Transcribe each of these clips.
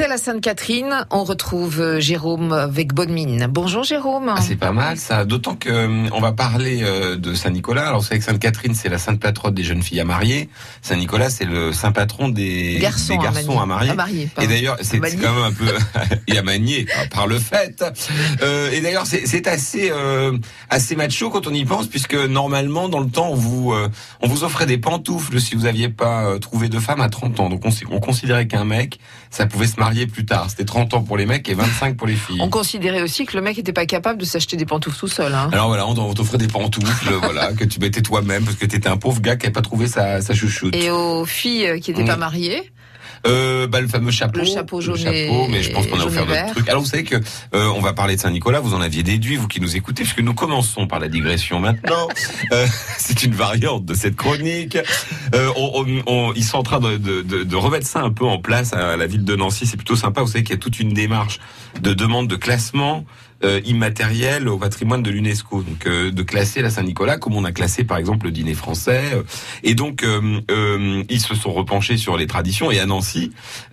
Après la Sainte-Catherine, on retrouve euh, Jérôme avec bonne mine. Bonjour Jérôme. Ah, c'est pas mal ça, d'autant que euh, on va parler euh, de Saint-Nicolas. Alors savez que Sainte-Catherine, c'est la sainte patronne des jeunes filles à marier. Saint-Nicolas, c'est le saint patron des garçons, des garçons à, marier. À marier et d'ailleurs, c'est quand même un peu et à manier par le fait. Euh, et d'ailleurs, c'est assez assez macho quand on y pense, puisque normalement dans le temps, on vous on vous offrait des pantoufles si vous aviez pas trouvé de femme à 30 ans. Donc on, on considérait qu'un mec, ça pouvait se marier plus tard. C'était 30 ans pour les mecs et 25 pour les filles. On considérait aussi que le mec n'était pas capable de s'acheter des pantoufles tout seul. Hein. Alors voilà, on t'offrait des pantoufles, voilà, que tu mettais toi-même parce que tu étais un pauvre gars qui n'avait pas trouvé sa, sa chouchoute. Et aux filles qui n'étaient pas mariées euh, bah, le fameux chapeau, le chapeau jaune, mais je pense qu'on a offert d'autres trucs. Alors vous savez que euh, on va parler de Saint-Nicolas, vous en aviez déduit, vous qui nous écoutez, puisque nous commençons par la digression maintenant. euh, c'est une variante de cette chronique. On, on, ils sont en train de, de, de, de, remettre ça un peu en place à la ville de Nancy. C'est plutôt sympa. Vous savez qu'il y a toute une démarche de demande de classement euh, immatériel au patrimoine de l'UNESCO. Donc euh, de classer la Saint-Nicolas comme on a classé par exemple le dîner français. Et donc euh ils se sont repenchés sur les traditions. Et à Nancy,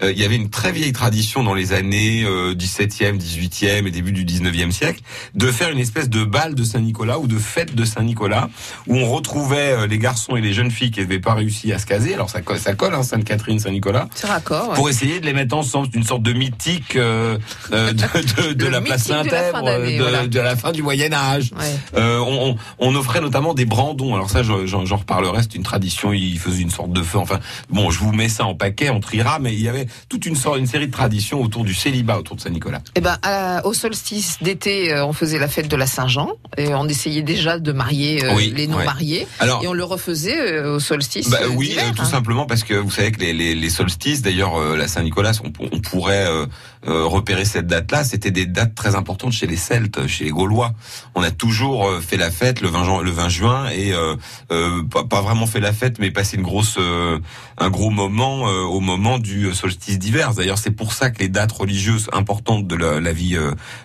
euh, il y avait une très vieille tradition dans les années 17e, 18e et début du 19e siècle de faire une espèce de bal de Saint-Nicolas ou de fête de Saint-Nicolas où on retrouvait les garçons et les jeunes filles qui n'avaient pas réussi à se caser. Alors ça, ça colle, hein, Sainte-Catherine, Saint-Nicolas. C'est raccord. Ouais. Pour essayer de les mettre ensemble, une sorte de mythique de, de, de la place Saint-Ève de, voilà. de, la fin du Moyen Âge. Ouais. Euh, on, on, offrait notamment des brandons. Alors ça, j'en reparlerai. C'est une tradition. Ils faisaient une sorte de feu. Enfin, bon, je vous mets ça en paquet, on triera. Mais il y avait toute une sorte, une série de traditions autour du célibat, autour de Saint-Nicolas. Eh ben, au solstice d'été, euh, on faisait la fête de la Saint-Jean et on essayait déjà de marier euh, oui, les non mariés. Ouais. Alors, et on le refaisait euh, au solstice. Bah, oui, tout hein. simplement parce que vous savez que les, les, les solstices, d'ailleurs, la Saint-Nicolas, on, on, pourrait repérer cette date-là. C'était des dates très importantes chez les Celtes, chez les Gaulois. On a toujours fait la fête le 20, le 20 juin et pas, pas, vraiment fait la fête, mais passé une grosse, un gros moment au moment du solstice d'hiver. D'ailleurs, c'est pour ça que les dates religieuses importantes de la, la vie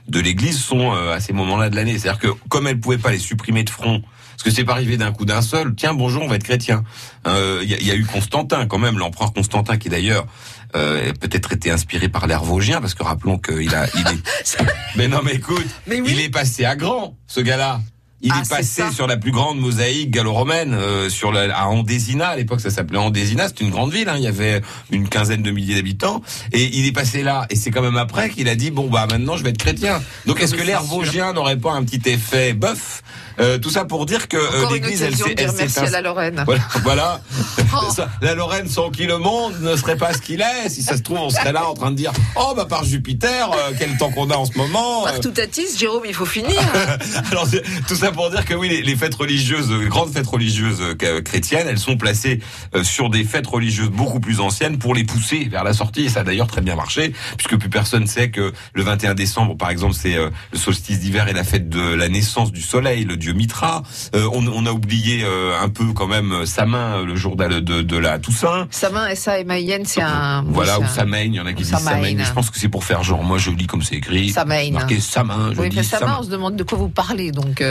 de l'Église sont à ces moments-là de l'année. C'est-à-dire que comme elle pouvait pas les supprimer de front, parce que c'est pas arrivé d'un coup d'un seul. Tiens, bonjour, on va être chrétien. Il euh, y, a, y, a eu Constantin quand même, l'empereur Constantin, qui d'ailleurs euh, peut-être été inspiré par l'air vosgien, parce que rappelons qu'il a, il est. mais non, mais écoute, mais oui. il est passé à grand, ce gars-là. Il ah, est passé est sur la plus grande mosaïque gallo-romaine, euh, sur la, à Andésina. À l'époque, ça s'appelait Andésina. C'est une grande ville. Hein, il y avait une quinzaine de milliers d'habitants. Et il est passé là. Et c'est quand même après qu'il a dit bon bah maintenant je vais être chrétien. Donc est-ce que l'air vosgien n'aurait pas un petit effet bof euh, Tout ça pour dire que euh, l'Église, elle merci à la Lorraine. Voilà. voilà. Oh. la Lorraine sans qui le monde ne serait pas ce qu'il est. Si ça se trouve, on serait là en train de dire oh bah par Jupiter, quel temps qu'on a en ce moment. Partout à Tis, Jérôme, il faut finir. Alors tout ça pour dire que oui, les, les fêtes religieuses, les grandes fêtes religieuses euh, chrétiennes, elles sont placées euh, sur des fêtes religieuses beaucoup plus anciennes pour les pousser vers la sortie. Et ça a d'ailleurs très bien marché, puisque plus personne sait que le 21 décembre, par exemple, c'est euh, le solstice d'hiver et la fête de la naissance du soleil, le dieu Mitra. Euh, on, on, a oublié euh, un peu quand même Samain le jour de, de, de la Toussaint. Samain, S-A et Mayenne, c'est un... Voilà, oui, ou Samain, il y en a qui disent Samain. Je pense que c'est pour faire genre, moi je lis comme c'est écrit. Samain. Marqué Samain. Oui, dis mais Samain, on se demande de quoi vous parlez, donc...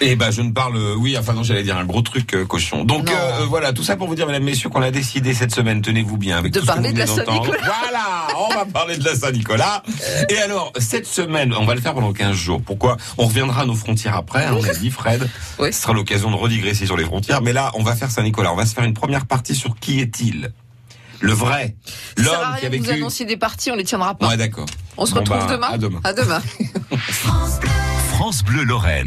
Et bah je ne parle, oui, enfin non, j'allais dire un gros truc euh, cochon. Donc euh, voilà, tout ça pour vous dire, mesdames, messieurs, qu'on a décidé cette semaine, tenez-vous bien, avec de tout parler ce que de la Saint-Nicolas. Voilà, on va parler de la Saint-Nicolas. Et alors, cette semaine, on va le faire pendant 15 jours. Pourquoi? On reviendra à nos frontières après, hein, on a dit, Fred. Oui. Ce sera l'occasion de redigresser sur les frontières. Mais là, on va faire Saint-Nicolas. On va se faire une première partie sur qui est-il? Le vrai, l'homme qui a vécu. Vous annonciez des parties, on les tiendra pas. Ouais, d'accord. On se bon retrouve bah, demain. À demain. À demain. France Bleu Lorraine.